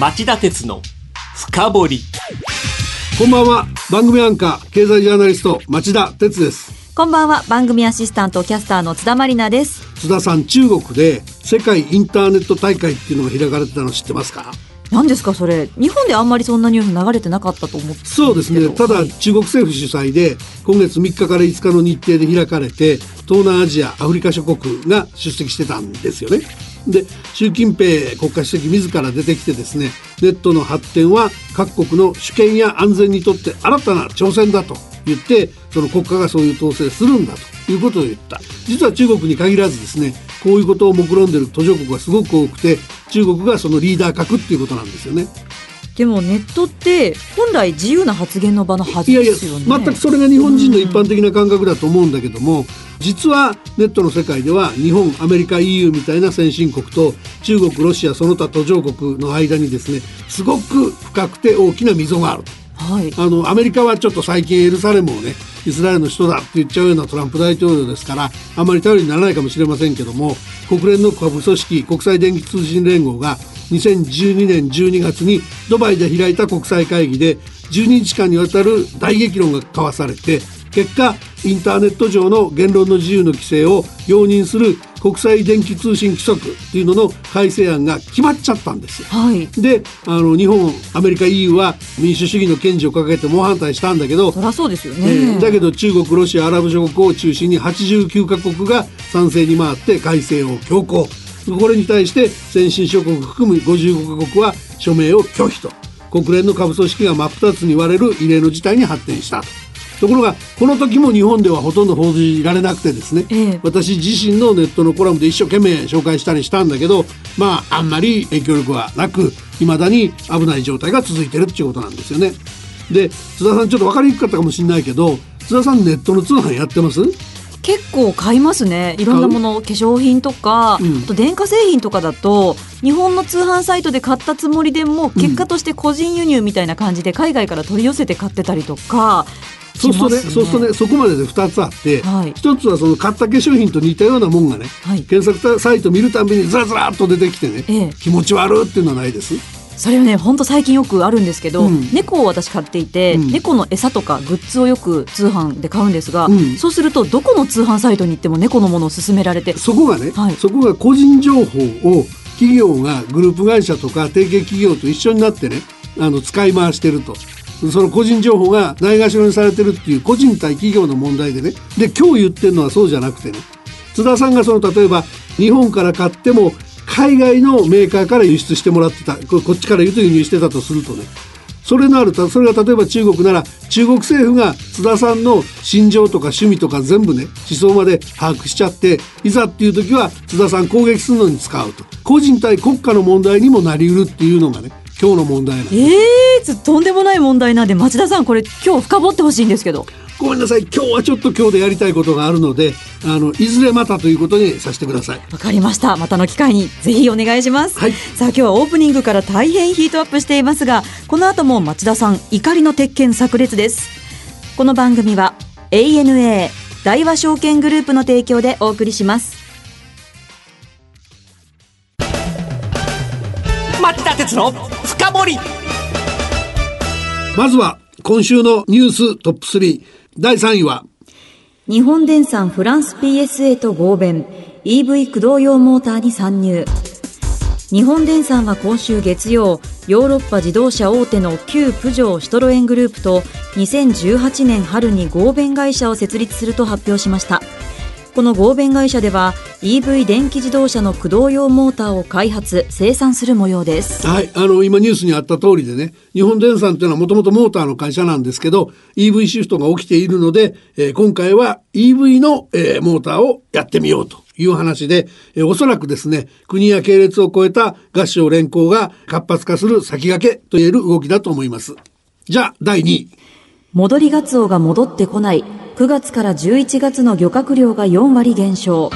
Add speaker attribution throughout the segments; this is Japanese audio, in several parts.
Speaker 1: 町田鉄の深掘り。
Speaker 2: こんばんは。番組アンカー経済ジャーナリスト町田鉄です。
Speaker 3: こんばんは。番組アシスタントキャスターの津田まりなです。
Speaker 2: 津田さん中国で世界インターネット大会っていうのが開かれてたの知ってますか？
Speaker 3: 何ですかそれ。日本であんまりそんなニュース流れてなかったと思って
Speaker 2: そうですね。ただ、
Speaker 3: はい
Speaker 2: 中国政府主催で今月3日から5日の日程で開かれて東南アジアアフリカ諸国が出席してたんですよねで習近平国家主席自ら出てきてですねネットの発展は各国の主権や安全にとって新たな挑戦だと言ってその国家がそういう統制するんだということを言った実は中国に限らずですねこういうことを目論んでる途上国がすごく多くて中国がそのリーダー格っていうことなんですよね。
Speaker 3: でもネットって本来自由な発言の場のはず
Speaker 2: いやいや
Speaker 3: ですよね
Speaker 2: 全くそれが日本人の一般的な感覚だと思うんだけども実はネットの世界では日本アメリカ EU みたいな先進国と中国ロシアその他途上国の間にですねすごく深くて大きな溝がある
Speaker 3: はい。
Speaker 2: あのアメリカはちょっと最近エルサレムをねイスラエルの首都だって言っちゃうようなトランプ大統領ですからあまり頼りにならないかもしれませんけども国連の下部組織国際電気通信連合が2012年12月にドバイで開いた国際会議で12日間にわたる大激論が交わされて結果インターネット上の言論の自由の規制を容認する国際電気通信規則っていうのの改正案が決まっちゃったんですよ。
Speaker 3: はい
Speaker 2: であの日本アメリカ EU は民主主義の堅持を掲げて猛反対したんだけど、
Speaker 3: そりゃそうですよ
Speaker 2: え
Speaker 3: ね、
Speaker 2: ーだけど中国ロシアアラブ諸国を中心に89カ国が賛成に回って改正を強行これに対して先進諸国含む55カ国は署名を拒否と国連の下部組織が真っ二つに割れる異例の事態に発展したと。ところがこの時も日本ではほとんど報じられなくてですね、
Speaker 3: ええ。
Speaker 2: 私自身のネットのコラムで一生懸命紹介したりしたんだけどまああんまり影響力はなく未だに危ない状態が続いてるっていうことなんですよね。で津田さんちょっと分かりにくかったかもしれないけど津田さんネットの通販やってます？
Speaker 3: 結構買いますね。いろんなもの化粧品とか、
Speaker 2: う？ん。
Speaker 3: あと電化製品とかだと日本の通販サイトで買ったつもりでも結果として個人輸入みたいな感じで海外から取り寄せて買ってたりとか
Speaker 2: そうするとねそうするとねそこまでで2つあって、
Speaker 3: はい。
Speaker 2: 一つはその買った化粧品と似たようなもんがね、
Speaker 3: はい。
Speaker 2: 検索サイト見るたびにずらずらっと出てきてね、
Speaker 3: ええ。
Speaker 2: 気持ち悪っていうのはないです？
Speaker 3: それはねほんと最近よくあるんですけど、
Speaker 2: うん。
Speaker 3: 猫を私飼っていて、
Speaker 2: うん。
Speaker 3: 猫の餌とかグッズをよく通販で買うんですが、
Speaker 2: うん。
Speaker 3: そうするとどこの通販サイトに行っても猫のものを勧められて。
Speaker 2: そこがね、
Speaker 3: はい。
Speaker 2: そこが個人情報を企業がグループ会社とか提携企業と一緒になってねあの使い回してると。その個人情報がないがしろにされてるっていう個人対企業の問題でね。で今日言ってるのはそうじゃなくてね。津田さんがその例えば日本から買っても海外のメーカーから輸出してもらってた。ここっちから言うと輸入してたとするとね。それのあるそれが例えば中国なら中国政府が津田さんの心情とか趣味とか全部ね思想まで把握しちゃっていざっていう時は津田さん攻撃するのに使うと。個人対国家の問題にもなりうるっていうのがね。今日の問題なんです。
Speaker 3: えー、つとんでもない問題なんで町田さんこれ今日深掘ってほしいんですけど。
Speaker 2: ごめんなさい。今日はちょっと今日でやりたいことがあるのであのいずれまたということにさせてください。
Speaker 3: わかりました。またの機会にぜひお願いします、
Speaker 2: はい。
Speaker 3: さあ今日はオープニングから大変ヒートアップしていますがこの後も町田さん怒りの鉄拳炸裂です。この番組は ANA 大和証券グループの提供でお送りします。
Speaker 1: 町田鉄の深掘り。
Speaker 2: まずは今週のニューストップ3第3位は。
Speaker 3: 日本電産フランス PSA と合弁。EV 駆動用モーターに参入。日本電産は今週月曜ヨーロッパ自動車大手の旧プジョーシトロエングループと2018年春に合弁会社を設立すると発表しましたこの合弁会社では EV 電気自動車の駆動用モーターを開発生産する模様です。
Speaker 2: はい、あの今ニュースにあった通りでね日本電産っていうのはもともとモーターの会社なんですけど EV シフトが起きているので、えー今回は EV の、えーモーターをやってみようという話で、えーおそらくですね国や系列を超えた合唱連行が活発化する先駆けと言える動きだと思います。じゃあ第2位。
Speaker 3: 戻りガツオが戻ってこない9月から11月の漁獲量が4割減少。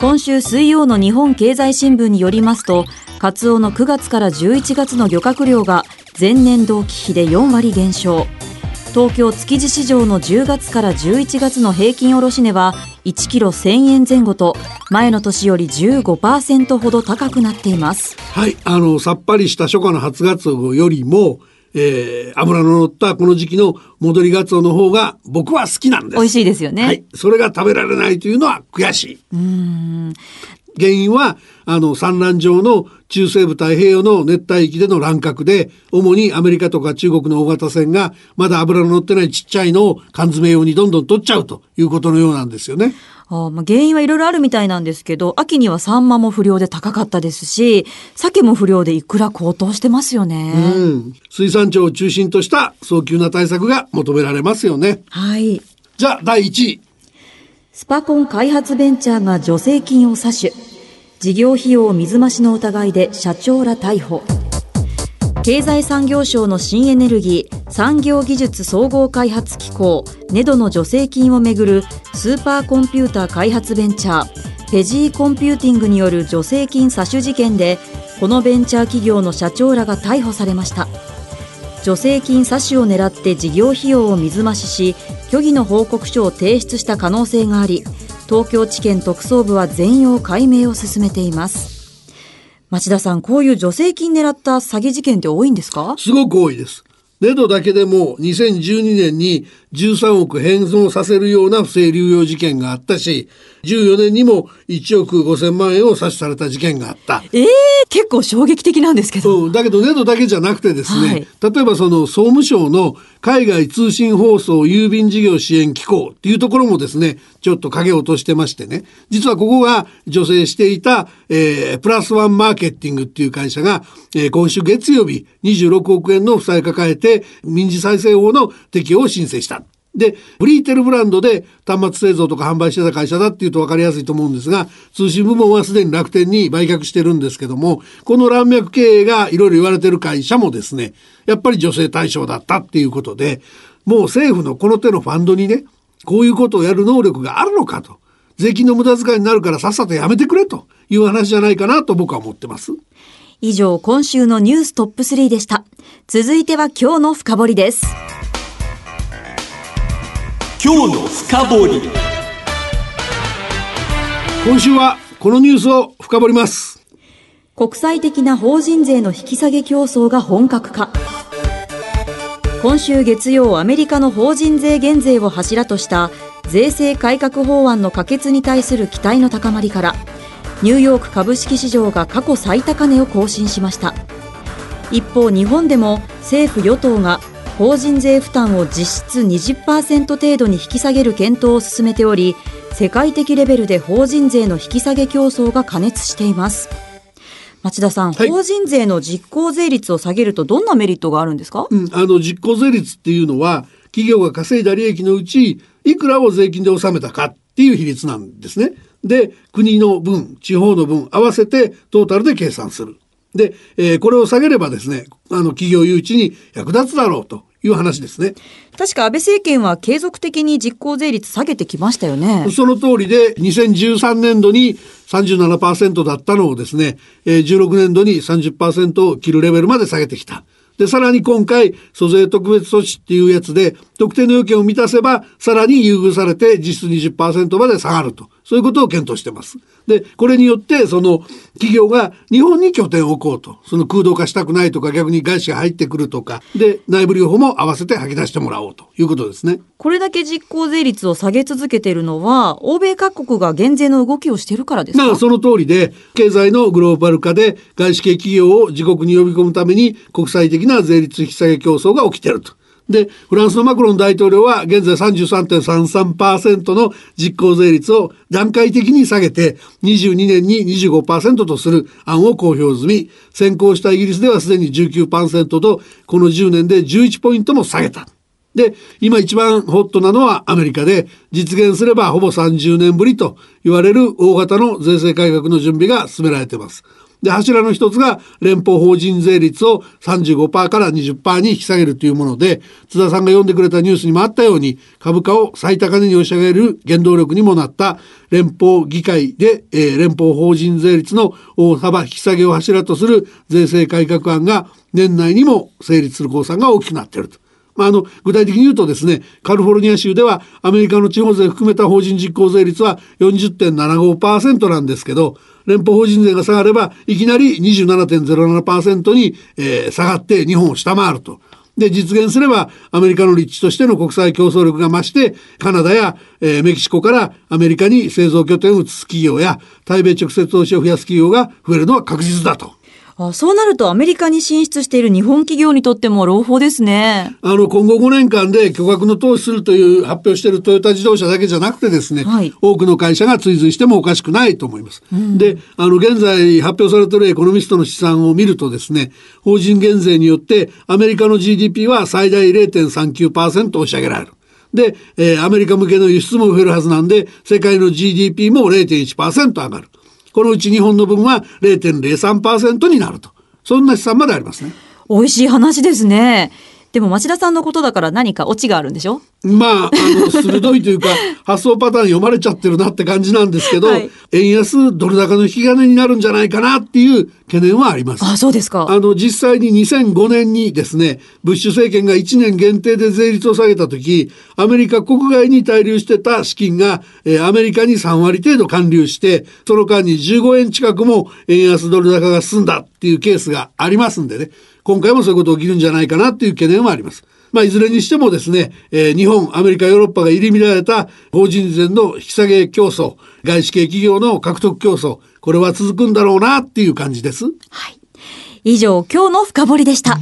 Speaker 3: 今週水曜の日本経済新聞によりますとカツオの9月から11月の漁獲量が前年同期比で4割減少。東京築地市場の10月から11月の平均卸値は1キロ1000円前後と前の年より15%ほど高くなっています。
Speaker 2: はい、あの、さっぱりした初夏の初ガツオよりも、えー、油の乗ったこの時期の戻りガツオの方が僕は好きなんです。
Speaker 3: 美味しいですよね
Speaker 2: はい。それが食べられないというのは悔しい。原因は、あの、産卵場の中西部太平洋の熱帯域での乱獲で、主にアメリカとか中国の大型船が、まだ油の乗ってないちっちゃいのを缶詰用にどんどん取っちゃうということのようなんですよね。
Speaker 3: あーまあ原因はいろいろあるみたいなんですけど秋にはサンマも不良で高かったですし鮭も不良でいくら高騰してますよね、
Speaker 2: うん。水産庁を中心とした早急な対策が求められますよね。
Speaker 3: はい
Speaker 2: じゃあ、第1位。
Speaker 3: スパコン開発ベンチャーが助成金を詐取。事業費用水増しの疑いで社長ら逮捕。経済産業省の新エネルギー産業技術総合開発機構 NEDOの助成金をめぐるスーパーコンピューター開発ベンチャー PEZY Computing による助成金詐取事件でこのベンチャー企業の社長らが逮捕されました。助成金詐取を狙って事業費用を水増しし虚偽の報告書を提出した可能性があり東京地検特捜部は全容解明を進めています。町田さんこういう助成金狙った詐欺事件って多いんですか？
Speaker 2: すごく多いです。ネドだけでも2012年に13億返納させるような不正流用事件があったし、14年にも1億5000万円を詐取された事件があった。
Speaker 3: ええ結構衝撃的なんですけど、
Speaker 2: うん、だけどネドだけじゃなくてですね、
Speaker 3: はい
Speaker 2: 例えばその総務省の海外通信放送郵便事業支援機構っていうところもですね、ちょっと影を落としてましてね、実はここが助成していた、えープラスワンマーケティングっていう会社が、えー今週月曜日26億円の負債抱えて民事再生法の適用を申請した。で、フリーテルブランドで端末製造とか販売してた会社だっていうと分かりやすいと思うんですが、通信部門はすでに楽天に売却してるんですけども、この乱脈経営がいろいろ言われてる会社もですね、やっぱり女性対象だったっていうことで、もう政府のこの手のファンドにね、こういうことをやる能力があるのかと。税金の無駄遣いになるからさっさとやめてくれという話じゃないかなと僕は思ってます。
Speaker 3: 以上今週のニューストップ3でした続いては今日の深掘りです
Speaker 1: 今日の深掘り
Speaker 2: 今週はこのニュースを深掘ります。
Speaker 3: 国際的な法人税の引き下げ競争が本格化今週月曜アメリカの法人税減税を柱とした税制改革法案の可決に対する期待の高まりからニューヨーク株式市場が過去最高値を更新しました。一方日本でも政府与党が法人税負担を実質20%程度に引き下げる検討を進めており世界的レベルで法人税の引き下げ競争が過熱しています。町田さん、
Speaker 2: はい
Speaker 3: 法人税の実効税率を下げるとどんなメリットがあるんですか、
Speaker 2: うん、あの実効税率っていうのは企業が稼いだ利益のうちいくらを税金で納めたかっていう比率なんですね。で国の分地方の分合わせてトータルで計算する。で、えーこれを下げればですねあの企業誘致に役立つだろうという話ですね。
Speaker 3: 確か安倍政権は継続的に実効税率下げてきましたよね。
Speaker 2: その通りで2013年度に37%だったのをですね、えー16年度に30%を切るレベルまで下げてきた。で、さらに今回、租税特別措置っていうやつで、特定の要件を満たせば、さらに優遇されて実質20%まで下がると。そういうことを検討してます。で、これによって、その企業が日本に拠点を置こうと。その空洞化したくないとか、逆に外資が入ってくるとか、で、内部留保も合わせて吐き出してもらおうということですね。
Speaker 3: これだけ実効税率を下げ続けているのは、欧米各国が減税の動きをしているからですか？
Speaker 2: まあその通りで経済のグローバル化で外資系企業を自国に呼び込むために国際的な税率引き下げ競争が起きていると。でフランスのマクロン大統領は現在33.33%の実効税率を段階的に下げて22年に25%とする案を公表済み先行したイギリスではすでに19%とこの10年で11ポイントも下げた。で、今一番ホットなのはアメリカで、実現すればほぼ30年ぶりと言われる大型の税制改革の準備が進められています。で、柱の一つが連邦法人税率を35%から20%に引き下げるというもので、津田さんが読んでくれたニュースにもあったように、株価を最高値に押し上げる原動力にもなった連邦議会で、えー連邦法人税率の大幅引き下げを柱とする税制改革案が年内にも成立する公算が大きくなっていると。まあ、あの具体的に言うとですねカリフォルニア州ではアメリカの地方税含めた法人実効税率は40.75%なんですけど連邦法人税が下がればいきなり27.07%に、えー、下がって日本を下回ると。で、実現すれば、アメリカの立地としての国際競争力が増して、カナダや、えー、メキシコからアメリカに製造拠点を移す企業や、対米直接投資を増やす企業が増えるのは確実だと。
Speaker 3: あそうなるとアメリカに進出している日本企業にとっても朗報ですね。
Speaker 2: あの、今後5年間で巨額の投資するという発表しているトヨタ自動車だけじゃなくてですね、はい、多くの会社が追随してもおかしくないと思います。うん、で、あの、現在発表されているエコノミストの試算を見るとですね、法人減税によってアメリカの GDP は最大0.39%押し上げられる。で、えー、アメリカ向けの輸出も増えるはずなんで、世界の GDP も0.1%上がる。このうち日本の分は0.03%になると。そんな試算までありますね。
Speaker 3: 美味しい話ですね。でも町田さんのことだから何かオチがあるんでしょ？
Speaker 2: まあ、あの、鋭いというか、発想パターン読まれちゃってるなって感じなんですけど、はい、円安ドル高の引き金になるんじゃないかなっていう懸念はあります。
Speaker 3: あ、そうですか。
Speaker 2: あの、実際に2005年にですね、ブッシュ政権が1年限定で税率を下げた時、アメリカ国外に滞留してた資金が、えー、アメリカに3割程度還流して、その間に15円近くも円安ドル高が進んだっていうケースがありますんでね。今回もそういうこと起きるんじゃないかなっていう懸念はあります。まあ、いずれにしてもですね、えー、日本、アメリカ、ヨーロッパが入り乱れた法人税の引き下げ競争、外資系企業の獲得競争、これは続くんだろうなっていう感じです。はい。
Speaker 3: 以上、今日の深掘りでした。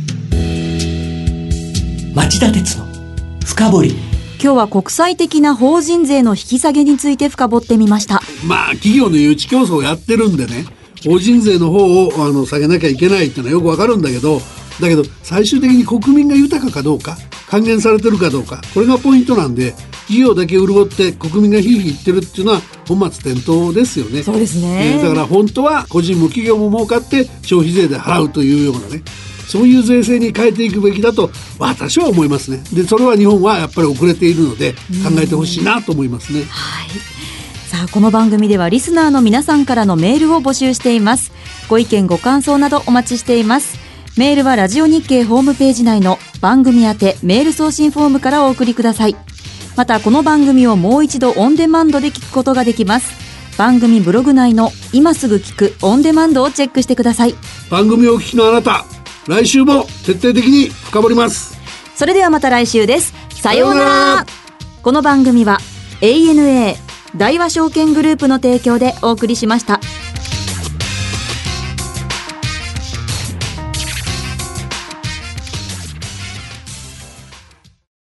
Speaker 1: 町田鉄の深掘り。
Speaker 3: 今日は国際的な法人税の引き下げについて深掘ってみました。
Speaker 2: まあ、企業の誘致競争をやってるんでね、法人税の方をあの下げなきゃいけないっていうのはよくわかるんだけどだけど最終的に国民が豊かかどうか還元されてるかどうかこれがポイントなんで企業だけ潤って国民がひいひい言ってるっていうのは本末転倒ですよね。
Speaker 3: そうですね、
Speaker 2: えー、だから本当は個人も企業も儲かって消費税で払うというようなねそういう税制に変えていくべきだと私は思いますね。でそれは日本はやっぱり遅れているので考えてほしいなと思いますね。
Speaker 3: はいさあこの番組ではリスナーの皆さんからのメールを募集していますご意見ご感想などお待ちしていますメールはラジオ日経ホームページ内の番組宛てメール送信フォームからお送りください。またこの番組をもう一度オンデマンドで聞くことができます。番組ブログ内の今すぐ聞くオンデマンドをチェックしてください。
Speaker 2: 番組をお聞きのあなた来週も徹底的に深掘ります。
Speaker 3: それではまた来週です。さようなら。この番組は ANA 大和証券グループの提供でお送りしました。